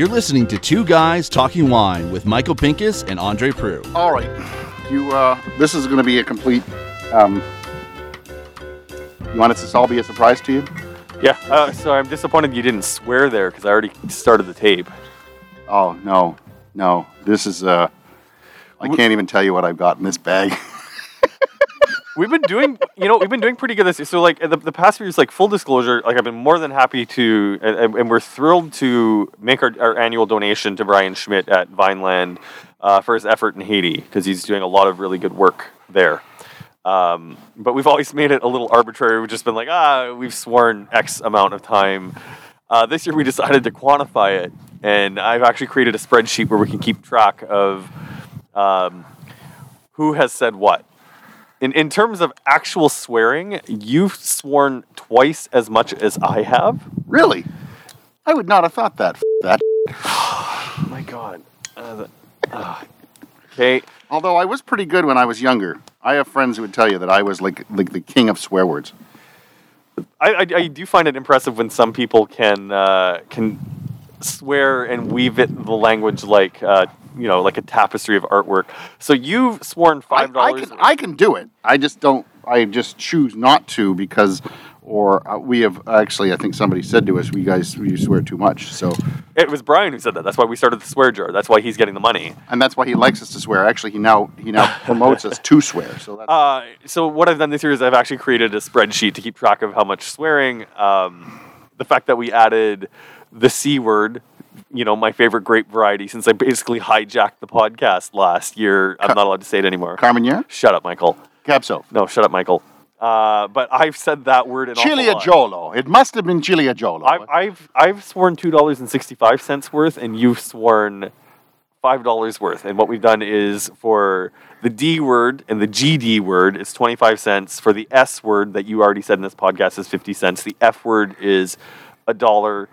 You're listening to Two Guys Talking Wine with Michael Pinkus and Andre Proulx. All right, you. Uh, this is going to be a complete. Um, you want it to all be a surprise to you? Yeah, uh, so I'm disappointed you didn't swear there because I already started the tape. Oh no, no. This is. Uh, I can't even tell you what I've got in this bag. We've been doing, you know, we've been doing pretty good this year. So, like, the, the past few years, like, full disclosure, like, I've been more than happy to, and, and we're thrilled to make our, our annual donation to Brian Schmidt at Vineland uh, for his effort in Haiti because he's doing a lot of really good work there. Um, but we've always made it a little arbitrary. We've just been like, ah, we've sworn X amount of time. Uh, this year, we decided to quantify it, and I've actually created a spreadsheet where we can keep track of um, who has said what. In, in terms of actual swearing, you've sworn twice as much as I have. really? I would not have thought that. F- that. Oh my god. Uh, the- ah. okay. Although I was pretty good when I was younger. I have friends who would tell you that I was like like the king of swear words. I, I, I do find it impressive when some people can uh, can swear and weave it the language like uh, you know like a tapestry of artwork. So you've sworn I, five I dollars. can I can do it. I just don't. I just choose not to because, or uh, we have actually. I think somebody said to us, "We guys, you swear too much." So, It was Brian who said that. That's why we started the swear jar. That's why he's getting the money. and that's why he likes us to swear. Actually, he now he now promotes us to swear. So that's Uh, so what I've done this year is I've actually created a spreadsheet to keep track of how much swearing. Um, the fact that we added the c word, you know, my favorite grape variety, since I basically hijacked the podcast last year. I'm not allowed to say it anymore. Carmenere, Shut up, Michael. Capso, No, shut up, Michael. Uh, but I've said that word lot. Chiliajolo. It must have been Chiliajolo. I've, I've I've sworn two dollars and sixty five cents worth, and you've sworn five dollars worth. And what we've done is for the D word and the GD word, it's twenty five cents. For the S word that you already said in this podcast is fifty cents. The F word is a dollar.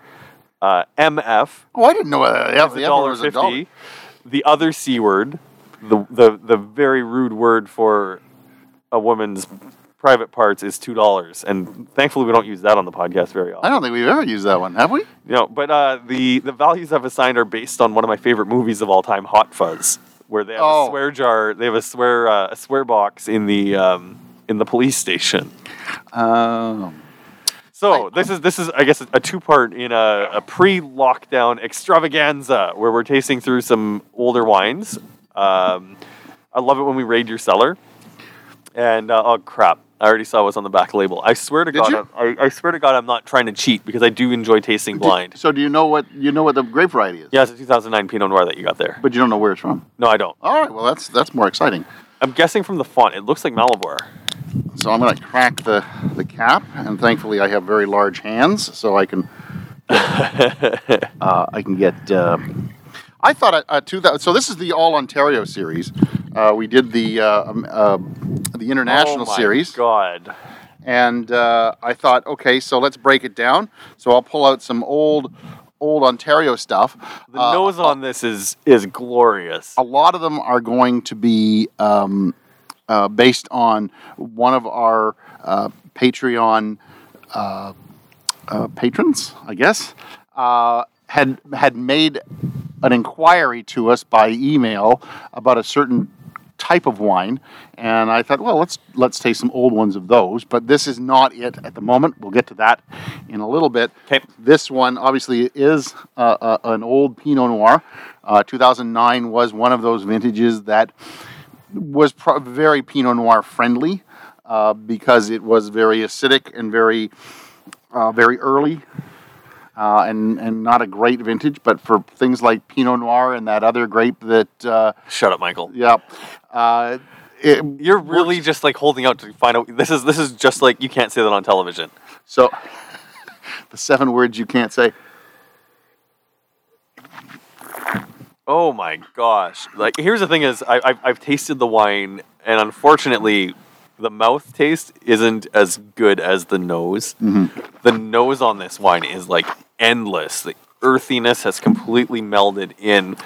Uh, MF oh, I didn't know uh, is the other dollar a dollar. The other C word, the the the very rude word for a woman's private parts is two dollars, and thankfully we don't use that on the podcast very often. I don't think we've ever used that one, have we? Know, but uh, the the values I've assigned are based on one of my favorite movies of all time, Hot Fuzz, where they have Oh. a swear jar, they have a swear uh, a swear box in the um, in the police station. Um, So this is this is I guess a two part in a, a pre lockdown extravaganza where we're tasting through some older wines. Um, I love it when we raid your cellar. And uh, oh crap! I already saw what's on the back label. I swear to Did God, you? I, I swear to God, I'm not trying to cheat because I do enjoy tasting blind. so do you know what you know what the grape variety is? Yeah, it's a 2009 Pinot Noir that you got there. But you don't know where it's from. No, I don't. All right, well that's that's more exciting. I'm guessing from the font, it looks like Malivoire. So I'm going to crack the the cap, and thankfully I have very large hands, so I can uh, I can get. Uh, I thought uh, uh, 2000, so. This is the All Ontario series. Uh, we did the uh, um, uh, the international oh my series, God. and uh, I thought, okay, so let's break it down. So I'll pull out some old old Ontario stuff. The nose on this is is glorious. a lot of them are going to be um, uh, based on one of our uh, Patreon uh, uh, patrons, I guess, uh, had had made an inquiry to us by email about a certain type of wine, and I thought, well, let's let's taste some old ones of those. But this is not it at the moment. We'll get to that in a little bit. This one obviously is uh, uh, an old Pinot Noir. Uh, 2009 was one of those vintages that was pro- very Pinot Noir friendly uh, because it was very acidic and very uh, very early. Uh, and and not a great vintage, but for things like Pinot Noir and that other grape that, uh, Shut up, Michael. yeah, uh, it, You're really just like holding out to find out. This is this is just like you can't say that on television. so the seven words you can't say. Oh my gosh! Like here's the thing: is I, I've I've tasted the wine, and unfortunately, the mouth taste isn't as good as the nose. The nose on this wine is like endless. The earthiness has completely melded in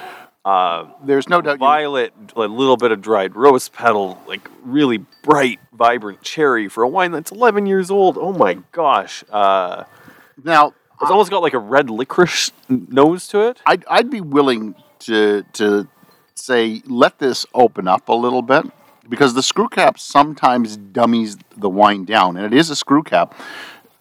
Uh, There's no doubt. you- violet, a little bit of dried rose petal, like really bright, vibrant cherry for a wine that's 11 years old. Oh my gosh. Uh, Now, it's almost got like a red licorice nose to it. I'd, I'd be willing to to say let this open up a little bit because the screw cap sometimes dummies the wine down, and it is a screw cap,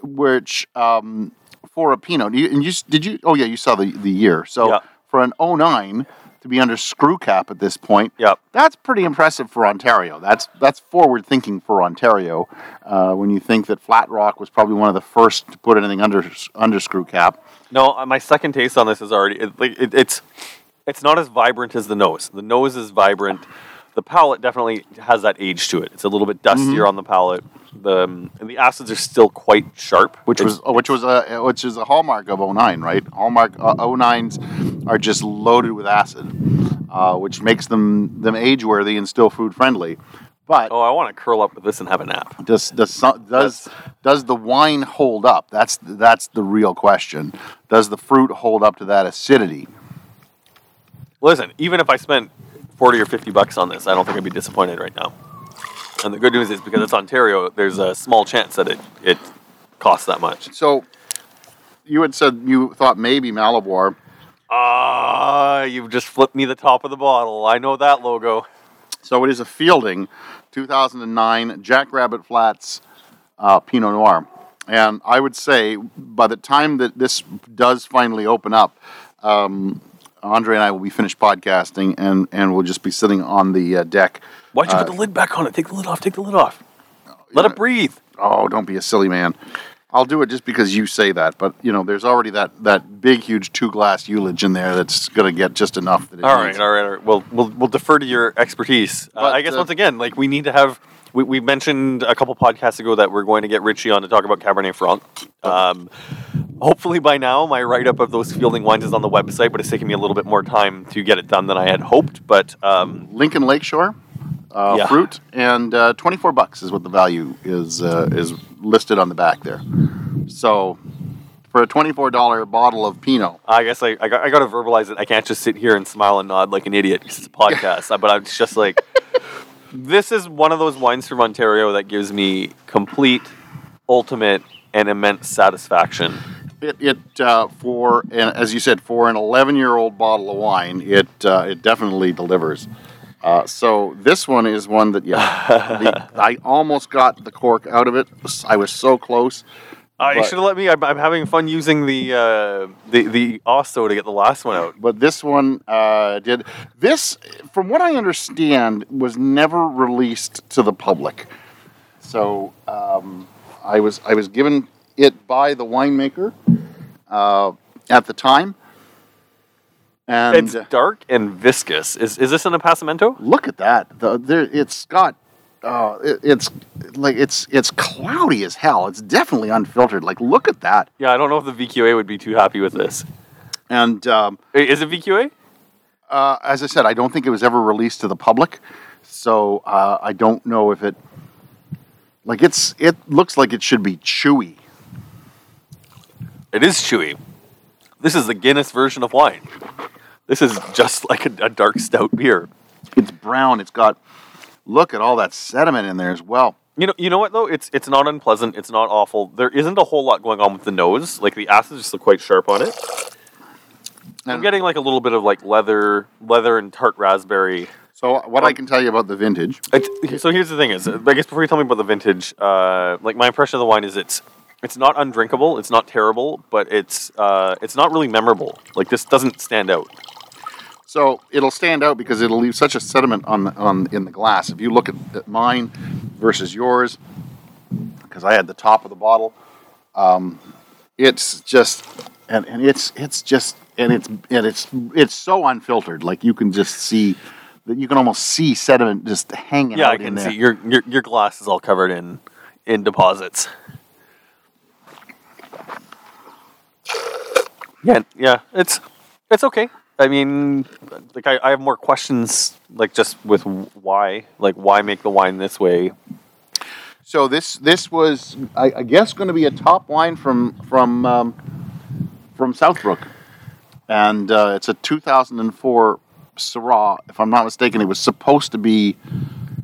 which um, for a Pinot, you, and you did you? Oh yeah, you saw the the year. So Yeah. for an 09 to be under screw cap at this point, Yep. that's pretty impressive for Ontario. That's that's forward thinking for Ontario. Uh, when you think that Flat Rock was probably one of the first to put anything under under screw cap. No, uh, my second taste on this is already it, it, it's it's not as vibrant as the nose. The nose is vibrant. The palate definitely has that age to it. It's a little bit Mm-hmm. dustier on the palate. The um, and the acids are still quite sharp, which It's- was which was a which is a hallmark of 09, right? Hallmark uh, 09s are just loaded with acid, uh, which makes them them age worthy and still food friendly. But oh, I want to curl up with this and have a nap. does does some- does does the wine hold up? That's that's the real question. Does the fruit hold up to that acidity? Listen, even if I spent forty or fifty bucks on this, I don't think I'd be disappointed right now. And the good news is because it's Ontario, there's a small chance that it it costs that much. So you had said you thought maybe Malivoire. Ah, you've just flipped me the top of the bottle. I know that logo. So it is a Fielding 2009 Jackrabbit Flats uh, Pinot Noir. And I would say by the time that this does finally open up, um, Andre and I will be finished podcasting and, and we'll just be sitting on the uh, deck. Why'd you put the lid back on it? Take the lid off. Take the lid off. Let it breathe. Oh, don't be a silly man. I'll do it just because you say that, but you know, there's already that, that big, huge two glass ullage in there that's going to get just enough that it All right, all right, all right. Well, we'll we'll defer to your expertise. Uh, I guess uh, once again, like we need to have. We, we mentioned a couple podcasts ago that we're going to get Richie on to talk about Cabernet Franc. Um, hopefully by now my write up of those fielding wines is on the website, but it's taken me a little bit more time to get it done than I had hoped. But um, Lincoln Lakeshore uh, Yeah. fruit, and uh, 24 bucks is what the value is uh, is listed on the back there. So for a $24 bottle of Pinot, I guess I I got, I got to verbalize it. I can't just sit here and smile and nod like an idiot 'cause it's a podcast. but I'm just like, this is one of those wines from Ontario that gives me complete, ultimate, and immense satisfaction. it, it uh, for and as you said for an 11 year old bottle of wine, it uh, it definitely delivers. Uh, so this one is one that yeah, the, I almost got the cork out of it. I was so close. Uh, you should have let me. I'm, I'm having fun using the uh, the the also to get the last one out. but this one uh, did. This, from what I understand, was never released to the public. So um, I was I was given it by the winemaker uh, at the time, and It's dark and viscous. Is is this an Appassimento? look at that. The, there, it's got. Uh, it, it's like it's it's cloudy as hell. It's definitely unfiltered. Like look at that. Yeah, I don't know if the VQA would be too happy with this. And um, Is it VQA? Uh, as I said, I don't think it was ever released to the public, so uh, I don't know if it. Like it's, it looks like it should be chewy. It is chewy. This is the Guinness version of wine. This is just like a, a dark stout beer. It's brown. It's got. Look at all that sediment in there as well. You know, you know what though? It's it's not unpleasant. It's not awful. There isn't a whole lot going on with the nose. Like the acids just look quite sharp on it. I'm getting like a little bit of like leather, leather and tart raspberry. So what I can tell you about the vintage, so here's the thing: is I guess before you tell me about the vintage, uh, like my impression of the wine is it's it's not undrinkable, it's not terrible, but it's uh, it's not really memorable. Like this doesn't stand out. So it'll stand out because it'll leave such a sediment on the, on in the glass. If you look at, at mine versus yours, because I had the top of the bottle, um, it's just and, and it's it's just and it's and it's it's so unfiltered. Like you can just see that you can almost see sediment just hanging Yeah, out I in can there. see your, your your glass is all covered in in deposits. Yeah, yeah, it's it's okay. I mean, like I, I have more questions, like just with why, like why make the wine this way? So this this was I, I guess going to be a top wine from from um, from Southbrook, and uh, it's a 2004 Syrah, if I'm not mistaken, it was supposed to be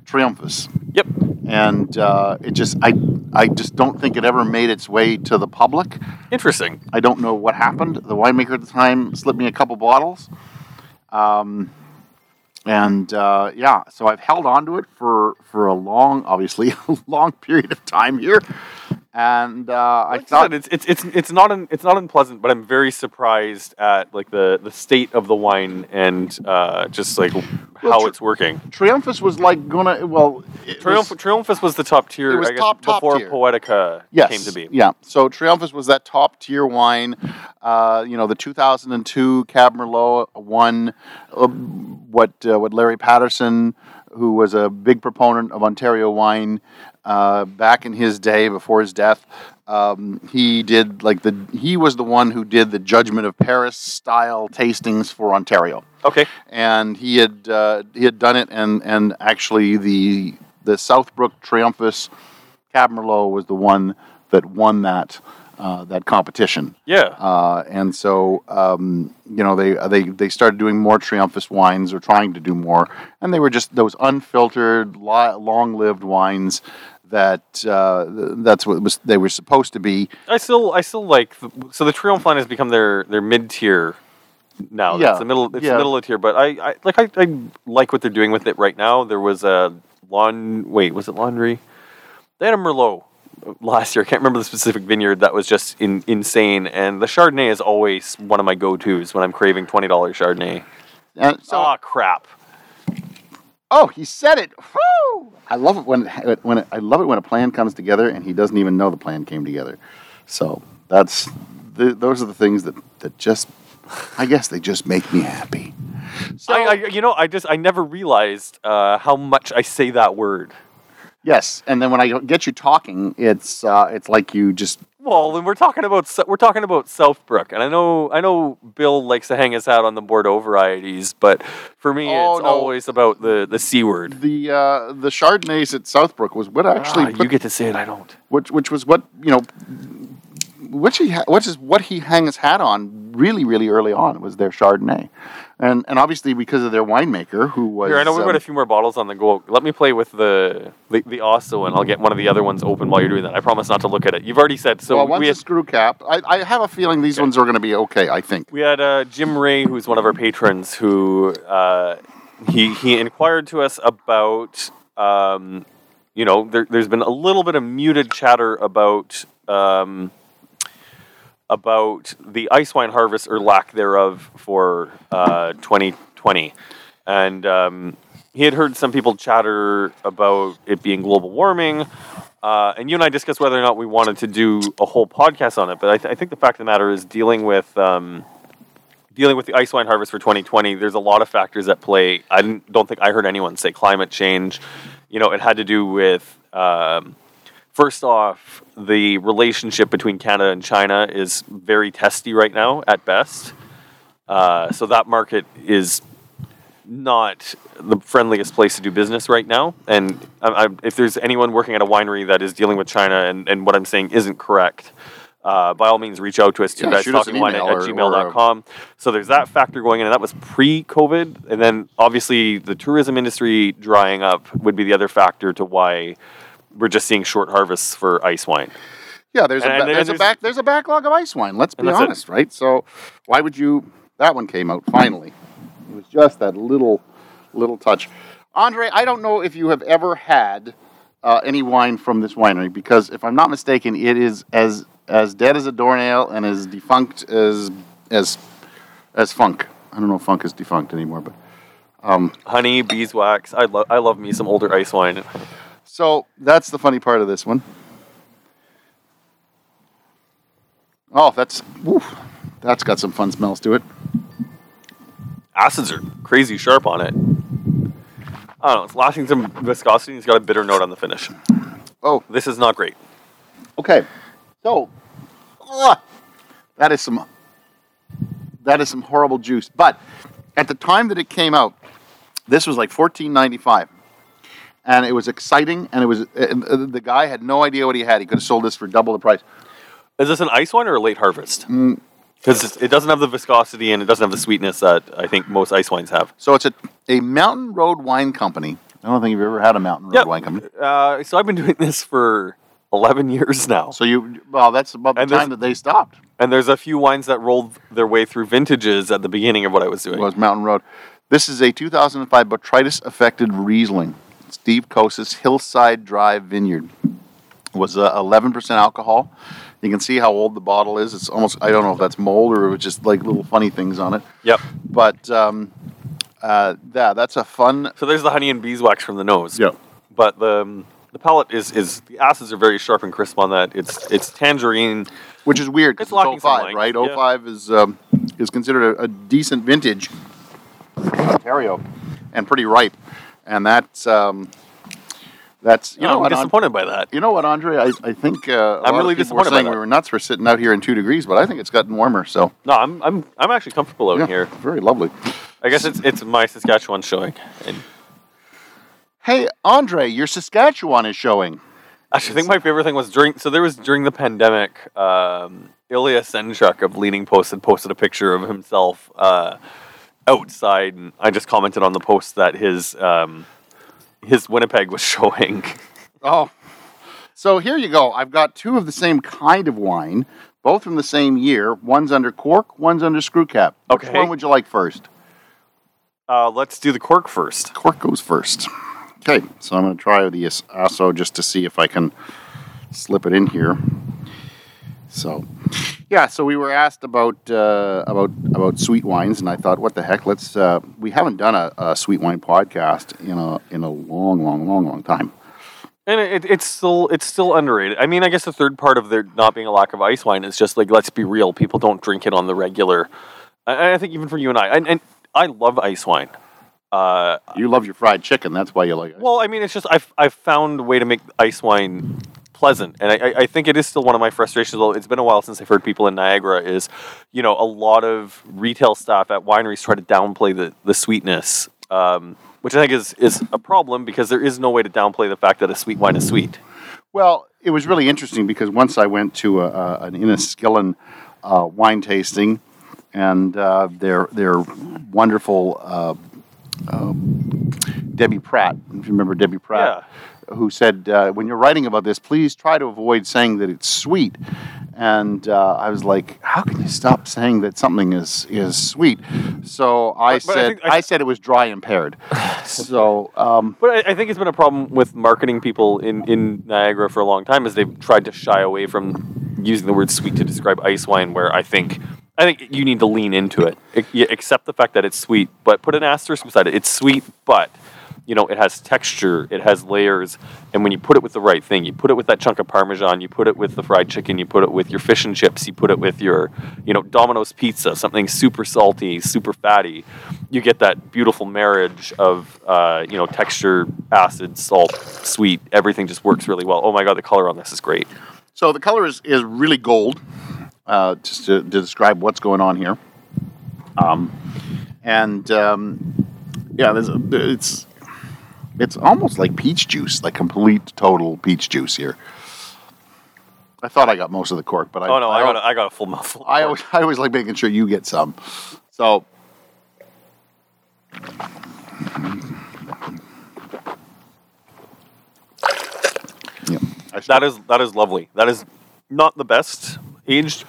Triumphus, Yep. and uh, it just I I just don't think it ever made its way to the public. Interesting. I don't know what happened. The winemaker at the time slipped me a couple bottles. Um, and uh, yeah, so I've held on to it for, for a long, obviously, a long period of time here. And uh, I Like I thought, said, it's it's it's it's not un, it's not unpleasant, but I'm very surprised at like the the state of the wine and uh, just like how tr- it's working. Triumphus was like gonna, well, Triumph, was- Triumphus was the top tier, It was I guess, top, top before tier. Poetica yes, came to be. Yeah, so Triumphus was that top tier wine. Uh, you know, the 2002 Cab Merlot won uh, what uh, what Larry Patterson, who was a big proponent of Ontario wine uh, back in his day before his death. Um, he did like the he was the one who did the Judgment of Paris style tastings for Ontario Okay. and he had uh, he had done it, and and actually the the Southbrook Triumphus Cab Merlot was the one that won that uh, that competition. Yeah. Uh, and so um, you know they they they started doing more Triumphus wines or trying to do more, and they were just those unfiltered, long-lived wines that uh, that's what was they were supposed to be. I still I still like the, so the Triumph line has become their their mid tier now. Yeah, It's the middle it's yeah. the middle of the tier, but I, I like I, I like what they're doing with it right now. There was a lawn wait, was it laundry? They had a Merlot last year. I can't remember the specific vineyard that was just in, insane. And the Chardonnay is always one of my go tos when I'm craving twenty dollars Chardonnay. And so Ah crap. Oh, he said it. Woo! I love it when when it, I love it when a plan comes together and he doesn't even know the plan came together. So that's the, those are the things that that just I guess they just make me happy. So I, I you know I just I never realized uh, how much I say that word. Yes, and then when I get you talking, it's uh, it's like you just Well, and we're talking about we're talking about Southbrook, and I know I know Bill likes to hang his hat on the Bordeaux varieties, but for me, Oh, it's no. always about the the c word. the uh, the Chardonnays at Southbrook was what actually Ah, put, you get to say it. I don't. which which was what you know which he ha- which is what he hung his hat on really really early on was their Chardonnay, and and obviously because of their winemaker who was Here, I know we've um, got a few more bottles on the go. Let me play with the the, the Ah-So, and I'll get one of the other ones open while you're doing that. I promise not to look at it. You've already said so. well, one's we a screw cap. I, I have a feeling these ones are going to be okay. I think. we had uh, Jim Ray, who's one of our patrons, who uh, he he inquired to us about. Um, you know, there, there's been a little bit of muted chatter about um, about the ice wine harvest or lack thereof for uh, 2020, and um, he had heard some people chatter about it being global warming. Uh, and you and I discussed whether or not we wanted to do a whole podcast on it. But I, th- I think the fact of the matter is dealing with um, dealing with the ice wine harvest for 2020. There's a lot of factors at play. I don't think I heard anyone say climate change. You know, it had to do with um, first off the relationship between Canada and China is very testy right now at best. Uh, so that market is not the friendliest place to do business right now. And I, I, if there's anyone working at a winery that is dealing with China and, and what I'm saying isn't correct, uh, by all means, reach out to us. Yeah, guys talking wine at, at gmail.com. So there's that factor going in, and that was pre-COVID. And then obviously the tourism industry drying up would be the other factor to why we're just seeing short harvests for ice wine. Yeah, there's a And- ba- and there's a back there's a backlog of ice wine. Let's be that's it. honest, right? So why would you? That one came out finally. It was just that little little touch. Andre, I don't know if you have ever had uh, any wine from this winery because if I'm not mistaken, it is as as dead as a doornail and as defunct as as as funk. I don't know if funk is defunct anymore, but Honey, beeswax. I love I love me some older ice wine. So that's the funny part of this one. Oh, that's oof, that's got some fun smells to it. Acids are crazy sharp on it. I don't know. It's lacking some viscosity. And It's got a bitter note on the finish. Oh, This is not great. okay. So ah, that is some that is some horrible juice. But at the time that it came out, this was like fourteen ninety five. And it was exciting, and it was uh, uh, the guy had no idea what he had. He could have sold this for double the price. Is this an ice wine or a late harvest? Mm. because it doesn't have the viscosity and it doesn't have the sweetness that I think most ice wines have. So it's a, a Mountain Road Wine Company. I don't think you've ever had a Mountain Road Yep. Wine Company. Uh, so I've been doing this for 11 years now. So you, well, that's about the And time that they stopped. And there's a few wines that rolled their way through vintages at the beginning of what I was doing. It was Mountain Road. This is a 2005 botrytis affected Riesling. Steve Kocsis Hillside Drive Vineyard. Was uh, 11% alcohol. You can see how old the bottle is. It's almost, I don't know if that's mold or it was just like little funny things on it. Yep. But um, uh, yeah, that's a fun. So there's the honey and beeswax from the nose. Yeah. But the um, the palate is is the acids are very sharp and crisp on that. It's it's tangerine. Which is weird because It's it's, 05, right? yeah. 05 is um, is considered a, a decent vintage Ontario and pretty ripe. And that's um, that's you You know I'm what, disappointed by that. you know what, Andre? I, I think uh, I'm really were disappointed by saying that. we were nuts for sitting out here in two degrees, but I think it's gotten warmer. So No, I'm I'm I'm actually comfortable out yeah, here. very lovely. I guess it's it's my Saskatchewan showing. And Hey, Andre, your Saskatchewan is showing. actually, I think my favorite thing was during. So there was during the pandemic. Um, Ilya Senchuk of Leaning Post had posted a picture of himself uh, outside, and I just commented on the post that his um, his Winnipeg was showing. Oh, so here you go. I've got two of the same kind of wine, both from the same year. One's under cork, one's under screw cap. Which Okay. one would you like first? Uh, let's do the cork first. Cork goes first. Okay, so I'm going to try the As- Ah-So just to see if I can slip it in here. So, yeah, so we were asked about uh, about about sweet wines, and I thought, what the heck? Let's. Uh, we haven't done a, a sweet wine podcast in a in a long, long, long, long time. And it, it's still it's still underrated. I mean, I guess the third part of there not being a lack of ice wine is just like let's be real, people don't drink it on the regular. I, I think even for you and I, and, and I love ice wine. Uh, You love your fried chicken, that's why you like it. well, I mean, it's just I've I've found a way to make ice wine pleasant, and I, I- think it is still one of my frustrations. Though it's been a while since I've heard people in Niagara is, you know, a lot of retail staff at wineries try to downplay the the sweetness. Um, which I think is, is a problem because there is no way to downplay the fact that a sweet wine is sweet. Well, it was really interesting because once I went to a, a, an Inniskillin uh, wine tasting, and uh, their their wonderful uh, um, Debbie Pratt, if you remember Debbie Pratt, who said, uh, "When you're writing about this, please try to avoid saying that it's sweet." And uh, I was like, "How can you stop saying that something is is sweet?" So I But- but I said, think I- I, said it was dry impaired. so um, But I, I think it's been a problem with marketing people in, in Niagara for a long time is they've tried to shy away from using the word sweet to describe ice wine where I think I think you need to lean into it. Accept the fact that it's sweet, but put an asterisk beside it. It's sweet, but you know, it has texture, it has layers, and when you put it with the right thing, you put it with that chunk of parmesan, you put it with the fried chicken, you put it with your fish and chips, you put it with your, you know, Domino's pizza, something super salty, super fatty. You get that beautiful marriage of, uh, you know, texture, acid, salt, sweet. Everything just works really well. Oh my god, the color on this is great. So the color is, is really gold, uh, just to, to describe what's going on here. Um, and um, yeah, a, it's it's almost like peach juice, like complete total peach juice here. I thought I got most of the cork, but I Oh no, I I, got a, I got a full mouthful. I always I always like making sure you get some. So. Yeah, That is that is lovely. That is not the best aged.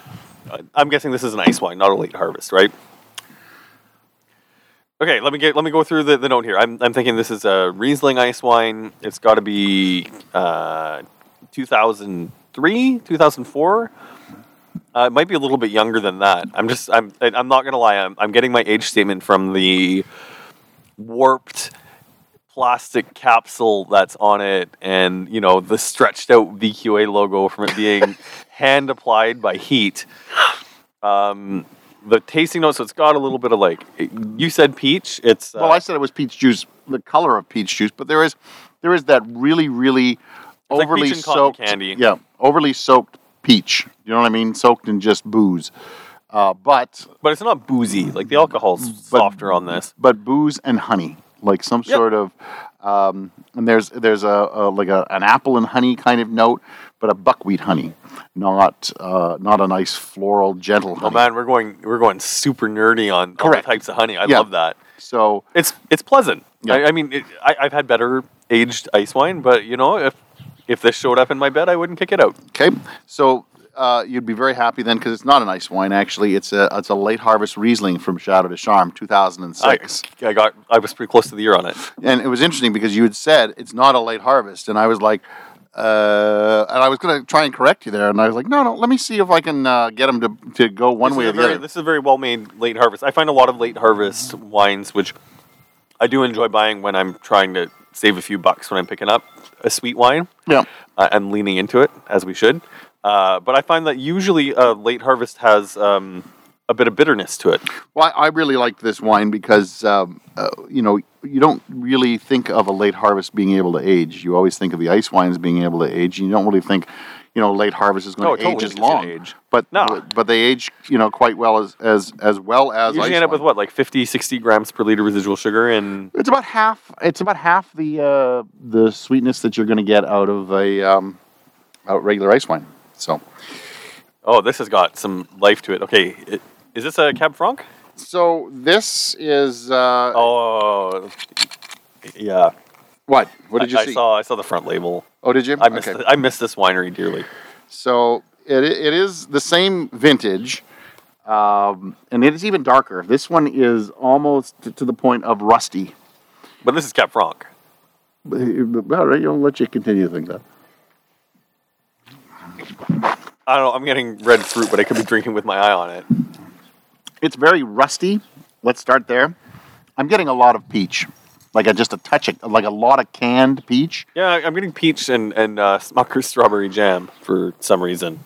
I'm guessing this is an ice wine, not a late harvest, right? Okay, let me get let me go through the, the note here. I'm I'm thinking this is a Riesling ice wine. It's got to be uh, 2003, 2004. Uh, it might be a little bit younger than that. I'm just I'm I'm not gonna lie. I'm I'm getting my age statement from the warped plastic capsule that's on it and you know the stretched out VQA logo from it being hand applied by heat. Um, the tasting notes, so it's got a little bit of like you said peach. It's uh, Well, I said it was peach juice, the color of peach juice, but there is there is that really, really like overly peach and soaked candy. Yeah, overly soaked peach. You know what I mean? Soaked in just booze. Uh, but but it's not boozy. Like the alcohol's softer on this. but booze and honey. Like some Yep. sort of. Um, and there's there's a, a like a, an apple and honey kind of note, but a buckwheat honey, not uh, not a nice floral gentle honey. Oh man, we're going we're going super nerdy on all the Correct. types of honey. I Yeah. love that. So It's it's pleasant. Yeah. I, I mean, it, I, I've had better aged ice wine, but you know, if if this showed up in my bed, I wouldn't kick it out. Okay, so uh, you'd be very happy then because it's not a nice wine. Actually, it's a it's a late harvest Riesling from Charme, two thousand and I. I got I was pretty close to the year on it. And it was interesting because you had said it's not a late harvest, and I was like, uh, and I was going to try and correct you there, and I was like, no, no, let me see if I can uh, get them to to go one This way or the very, other. This is a very well made late harvest. I find a lot of late harvest wines, which I do enjoy buying when I'm trying to save a few bucks when I'm picking up a sweet wine. Yeah. uh, and leaning into it as we should. Uh, but I find that usually uh, late harvest has um, a bit of bitterness to it. Well, I I really like this wine because um, uh, you know you don't really think of a late harvest being able to age. You always think of the ice wines being able to age. You don't really think, you know, late harvest is going No, to totally age as long. age. But No. but, they age, you know, quite well as as as well as Usually ice end up with what, like 50, 60 grams per liter residual sugar, and It's about half. It's about half the uh, the sweetness that you're going to get out of a um, out regular ice wine. So oh, this has got some life to it. Okay, it, is this a Cab Franc? so this is uh, Oh, yeah. what? What did you I, see? I saw I saw the front label. oh, did you? I missed Okay. it- I missed this winery dearly. So it, it is the same vintage, um, and it is even darker. This one is almost to the point of rusty. But this is Cab Franc. All right, I'll let you continue to think that. I don't know. I'm getting red fruit, but I could be drinking with my eye on it. It's very rusty. Let's start there. I'm getting a lot of peach, like a, just a touch of, like a lot of canned peach. Yeah, I'm getting peach and and uh, Smucker's strawberry jam for some reason.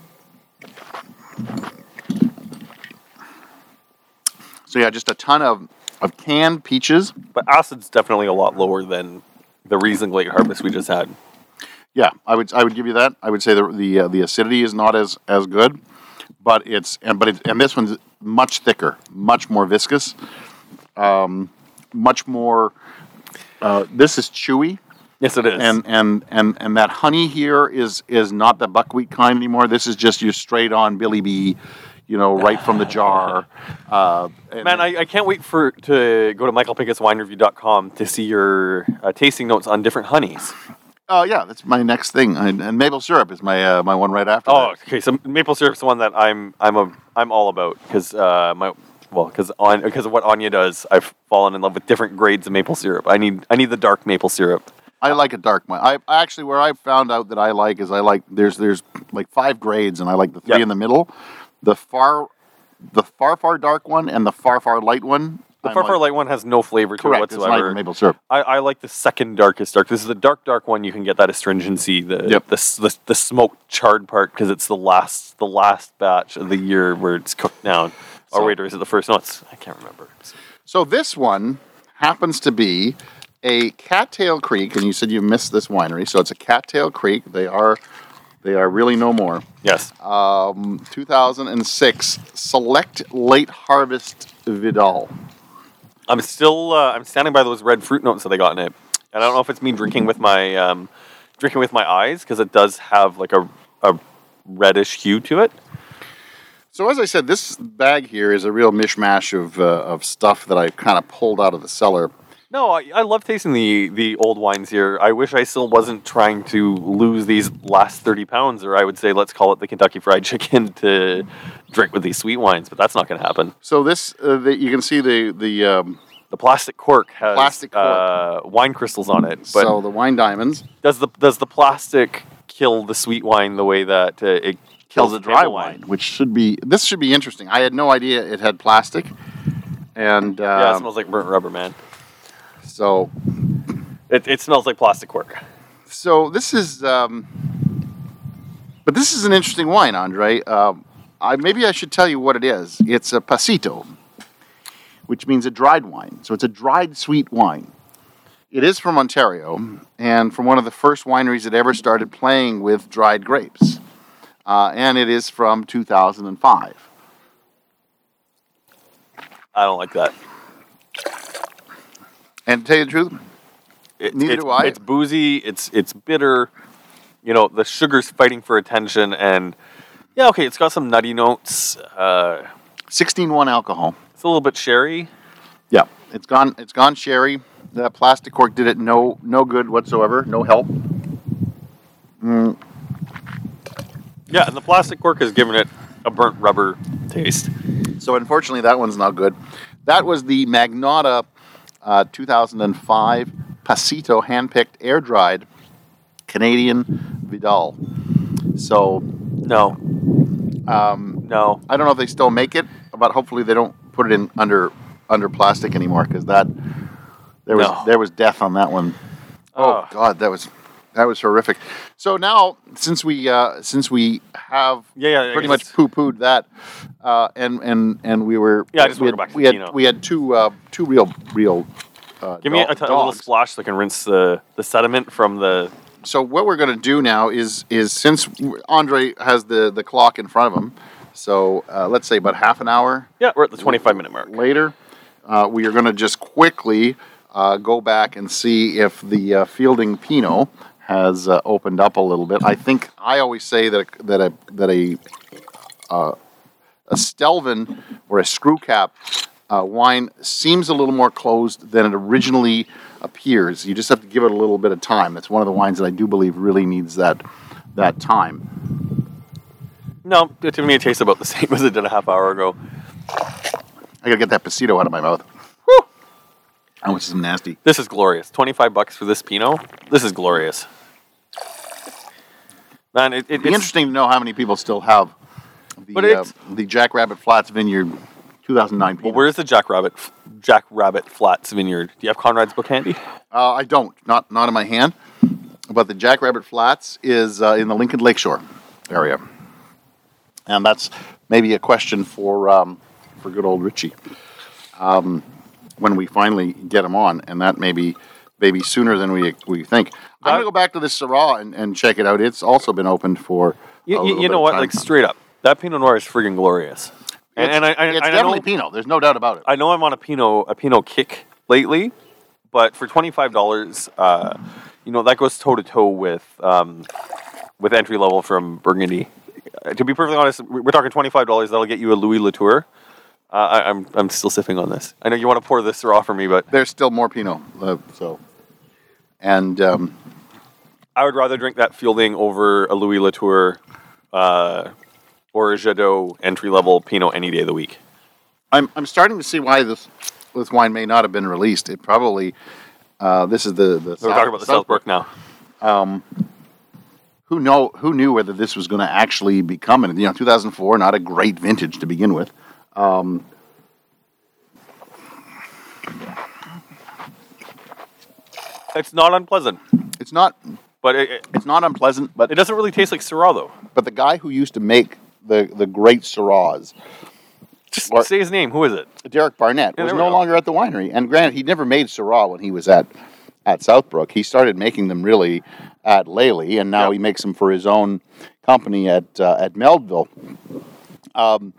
So yeah, just a ton of of canned peaches. But acid's definitely a lot lower than the Riesling late harvest we just had. Yeah, I would I would give you that. I would say the the uh, the acidity is not as as good, but it's and but it, and this one's much thicker, much more viscous, um, much more. Uh, this is chewy, Yes, it is. and and and and that honey here is is not the buckwheat kind anymore. This is just your straight on Billy Bee, you know, right from the jar. Uh, Man, I, I can't wait for to go to michaelpinkuswinereview.com to see your uh, tasting notes on different honeys. Oh yeah, that's my next thing, and, and maple syrup is my uh, my one right after. Oh, that. okay. So maple syrup's the one that I'm I'm a I'm all about because uh, my well because on because of what Anya does, I've fallen in love with different grades of maple syrup. I need I need the dark maple syrup. I like a dark one. I I actually where I found out that I like is I like there's there's like five grades and I like the three Yep. in the middle, the far, the far far dark one and the far far light one. The far like- light one has no flavor to it Correct. It's not whatsoever. maple syrup. I, I like the second darkest dark. This is the dark dark one. You can get that astringency, the Yep. the, s- the, the smoked charred part because it's the last the last batch of the year where it's cooked down. So- or wait, or is it the first? No, it's I can't remember. So this one happens to be a Cattail Creek, and you said you missed this winery. So it's a Cattail Creek. They are they are really no more. Yes, Um, 2006 Select Late Harvest Vidal. I'm still uh, I'm standing by those red fruit notes that they got in it. And I don't know if it's me drinking with my um, drinking with my eyes because it does have like a a reddish hue to it. So as I said, this bag here is a real mishmash of uh, of stuff that I kind of pulled out of the cellar. No, I, I love tasting the the old wines here. I wish I still wasn't trying to lose these last thirty pounds, or I would say let's call it the Kentucky Fried Chicken to drink with these sweet wines. But that's not going to happen. So this, uh, the, you can see the the um, The plastic cork has Plastic cork. Uh, wine crystals on it. But so the wine diamonds does the does the plastic kill the sweet wine the way that uh, it kills the dry table wine, which should be this should be interesting. I had no idea it had plastic, and um, Yeah, it smells like burnt rubber, man. So It, it smells like plastic cork. so this is. Um, but this is an interesting wine, Andre. Um, I, maybe I should tell you what it is. It's a passito, which means a dried wine. So it's a dried sweet wine. It is from Ontario and from one of the first wineries that ever started playing with dried grapes. Uh, and it is from 2005. I don't like that. And to tell you the truth, It, Neither it's, do I. It's boozy. It's it's bitter. You know, the sugar's fighting for attention, and yeah, okay, it's got some nutty notes. Uh, 16.1 alcohol. it's a little bit sherry. Yeah, it's gone. It's gone sherry. That plastic cork did it no no good whatsoever. No help. Yeah, and the plastic cork has given it a burnt rubber taste. So unfortunately, that one's not good. That was the Magnotta uh, 2005 Passito handpicked air dried Canadian Vidal. So No, um, no. I don't know if they still make it, but hopefully they don't put it in under under plastic anymore because that there was No. there was death on that one. Oh Ugh. God, that was that was horrific. So now since we uh, since we have Yeah, yeah. Pretty much poo pooed that, uh, and and and we were Yeah, I just we had, back we had we had two uh, two real real. Uh, Give me a, dog- t- a little splash so I can rinse the, the sediment from the. So what we're going to do now is is since Andre has the the clock in front of him, so uh, let's say about half an hour Yeah, we're at the 25 minute mark. later, uh, we are going to just quickly uh, go back and see if the uh, Fielding Pinot has uh, opened up a little bit. I think I always say that a, that a that a uh, a Stelvin or a screw cap uh, wine seems a little more closed than it originally appears. You just have to give it a little bit of time. That's one of the wines that I do believe really needs that that time. No, to me it tastes about the same as it did a half hour ago. I gotta get that passito out of my mouth. Whew. Was some nasty. This is glorious. 25 bucks for this Pinot. This is glorious. Man, it, it, It'd be interesting to know how many people still have the But uh, it's- the Jackrabbit Flats Vineyard 2009 well, where's the Jackrabbit Jackrabbit Flats Vineyard? Do you have Konrad's book handy? Uh, I don't, not not in my hand, but the Jackrabbit Flats is uh, in the Lincoln Lakeshore area, and that's maybe a question for um, for good old Richie um, when we finally get him on, and that maybe maybe sooner than we we think. I'm gonna go back to this Syrah and, and check it out. It's also been opened for. You, you, you know what? Like straight up, that Pinot Noir is friggin' glorious. And, it's, and I, I, it's I definitely know, Pinot. There's no doubt about it. I know I'm on a Pinot a Pinot kick lately, but for twenty five dollars, uh, you know that goes toe to toe with um, with entry level from Burgundy. Uh, to be perfectly honest, we- we're talking twenty five dollars. That'll get you a Louis Latour. Uh, I, I'm I'm still sipping on this. I know you want to pour this Syrah for me, but There's still more Pinot. Uh, so, and um, I would rather drink that Fielding over a Louis Latour uh, or a Jadot entry level Pinot any day of the week. I'm I'm starting to see why this this wine may not have been released. It probably uh, this is the the we're talking about the Southbrook now. Who know who knew whether this was going to actually be coming? You know, 2004, not a great vintage to begin with. It's not unpleasant, It's not but it, it, it's not unpleasant, but it doesn't really taste like Syrah though. but the guy who used to make the the great Syrahs, Just Or- say his name. Who is it? Derek Barnett, Yeah, was no longer at the winery. And granted, he never made Syrah when he was at at Southbrook. He started making them really at Lailey, and now Yeah. he makes them for his own company at uh, at Meldville. Um,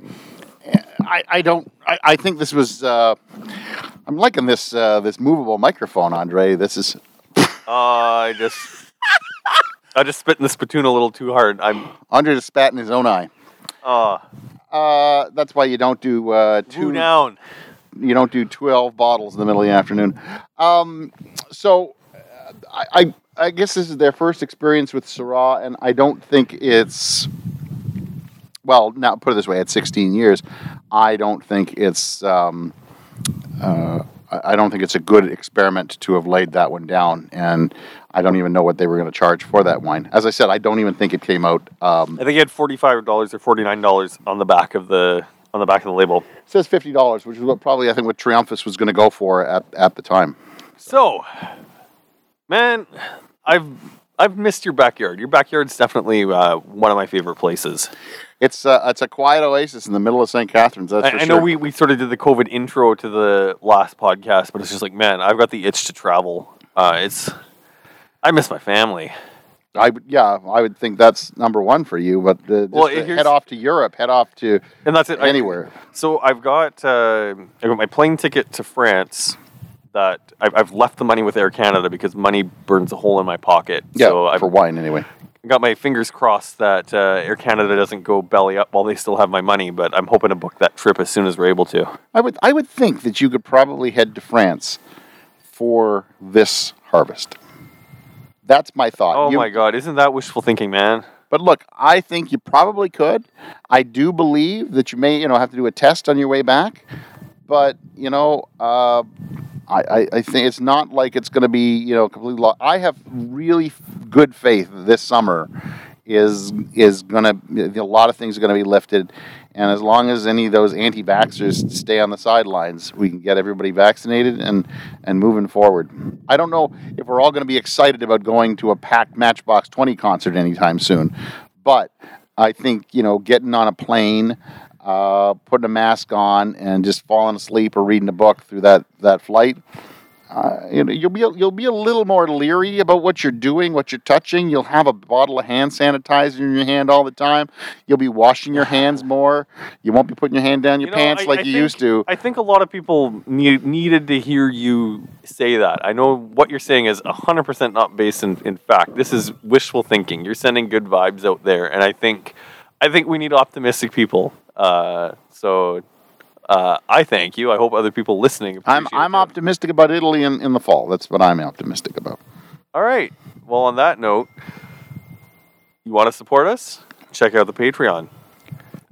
I, I don't. I, I think this was. Uh, I'm liking this uh, this movable microphone, Andre. This is. Uh, I just, I just spit in the spittoon a little too hard. I'm, Andre just spat in his own eye. Uh, Uh, that's why you don't do uh, two down. you don't do 12 bottles in the middle of the afternoon. Um, so uh, I, I, I guess this is their first experience with Syrah, and I don't think it's, well, now put it this way, at 16 years, I don't think it's, um, uh, I don't think it's a good experiment to have laid that one down, and I don't even know what they were going to charge for that wine. As I said, I don't even think it came out. Um, I think it had forty-five dollars or forty-nine dollars on the back of the on the back of the label. it says fifty dollars, which is what probably I think what Triumphus was going to go for at, at the time. So, man, I've I've missed your backyard. Your backyard's definitely uh, one of my favorite places. It's uh, it's a quiet oasis in the middle of St. Catharines. That's I, for I sure. know we, we sort of did the COVID intro to the last podcast, but it's just like, man, I've got the itch to travel. Uh, it's I miss my family. I would, yeah, I would think that's number one for you. But uh, just Well, here's- head off to Europe, head off to And that's it. I- anywhere. So I've got uh, I got my plane ticket to France that I've, I've left the money with Air Canada because money burns a hole in my pocket. Yeah, so I've for wine anyway. Got my fingers crossed that uh, Air Canada doesn't go belly up while they still have my money. But I'm hoping to book that trip as soon as we're able to. I would I would think that you could probably head to France for this harvest. That's my thought. Oh You- my God, isn't that wishful thinking, man? But look, I think you probably could. I do believe that you may, you know, have to do a test on your way back. But you know, uh, I, I, think it's not like it's going to be, you know, completely. Lo- I have really good faith this summer is is going to a lot of things are going to be lifted, and as long as any of those anti-vaxxers stay on the sidelines, we can get everybody vaccinated and and moving forward. I don't know if we're all going to be excited about going to a packed Matchbox Twenty concert anytime soon, but I think you know getting on a plane. Uh, putting a mask on and just falling asleep or reading a book through that, that flight, uh, you know, you'll be you'll be a little more leery about what you're doing, what you're touching. You'll have a bottle of hand sanitizer in your hand all the time. You'll be washing your hands more. You won't be putting your hand down your You know, pants I- like I you think- used to. I think a lot of people need, needed to hear you say that. I know what you're saying is 100% not based in, in fact. This is wishful thinking. You're sending good vibes out there, and I think I think we need optimistic people. Uh, so uh, I thank you. I hope other people listening. I'm I'm that. optimistic about Italy in, in the fall. That's what I'm optimistic about. All right. Well, on that note, you want to support us? Check out the Patreon.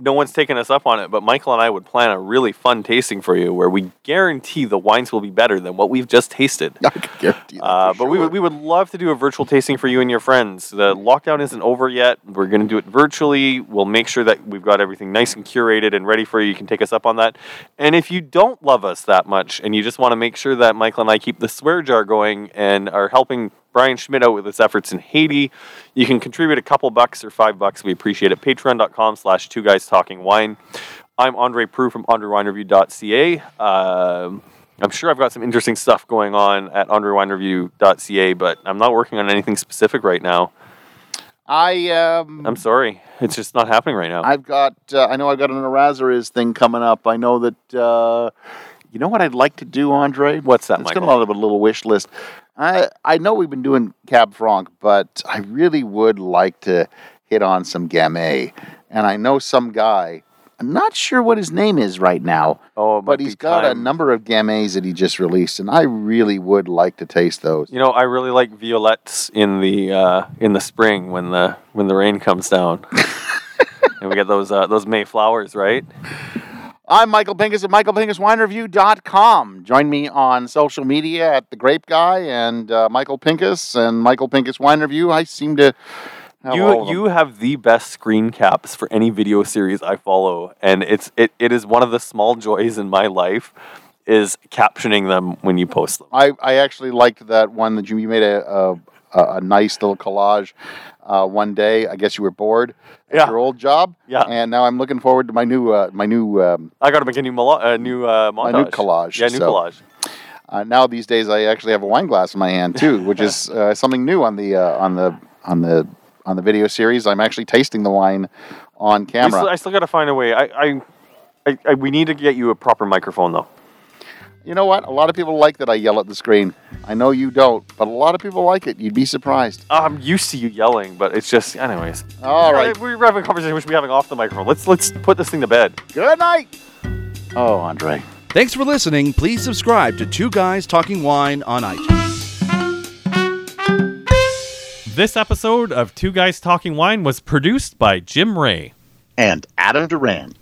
No one's taken us up on it, but Michael and I would plan a really fun tasting for you where we guarantee the wines will be better than what we've just tasted. I can guarantee that Uh, for but we sure. would, we would love to do a virtual tasting for you and your friends. The lockdown isn't over yet. We're going to do it virtually. We'll make sure that we've got everything nice and curated and ready for you. You can take us up on that. And if you don't love us that much and you just want to make sure that Michael and I keep the swear jar going and are helping Brian Schmidt out with his efforts in Haiti, you can contribute a couple bucks or five bucks. We appreciate it. Patreon.com slash two guys talking wine. I'm Andre Proulx from AndreWineReview.ca. Um, I'm sure I've got some interesting stuff going on at AndreWineReview.ca, but I'm not working on anything specific right now. I um, I'm sorry. It's just not happening right now. I've got uh, I know I've got an Erasmus thing coming up. I know that uh, you know what I'd like to do, Andre. What's that, It's got a Michael? a little wish list. I I know we've been doing Cab Franc, but I really would like to hit on some Gamay. And I know some guy. I'm not sure what his name is right now, oh, but he's got a number of Gamays that he just released, and I really would like to taste those. You know, I really like violettes in the uh, in the spring when the when the rain comes down, and we get those uh, those May flowers, right? I'm Michael Pinkus at michaelpinkuswinereview.com. Join me on social media at The Grape Guy and uh, Michael Pinkus and Michael Pinkus Wine Review. I seem to You you have the best screen caps for any video series I follow, and it's it, it is one of the small joys in my life is captioning them when you post them. I, I actually liked that one that you, you made a, a, a, a nice little collage uh, one day. I guess you were bored at Yeah. your old job. Yeah. And now I'm looking forward to my new uh, my new um, I got to make a new molo- uh, new uh, montage. new collage, Yeah, new so- collage. uh, now these days I actually have a wine glass in my hand too, which is uh, something new on the uh, on the on the on the video series. I'm actually tasting the wine on camera. still, I still got to find a way. I, I, I, I, we need to get you a proper microphone though. You know what? A lot of people like that I yell at the screen. I know you don't, but a lot of people like it. You'd be surprised. I'm used to you yelling, but it's just, anyways. All right. We're having a conversation we should be having off the microphone. Let's let's put this thing to bed. Good night. Oh, Andre. Thanks for listening. Please subscribe to Two Guys Talking Wine on iTunes. This episode of Two Guys Talking Wine was produced by Jim Ray. And Adam Duran.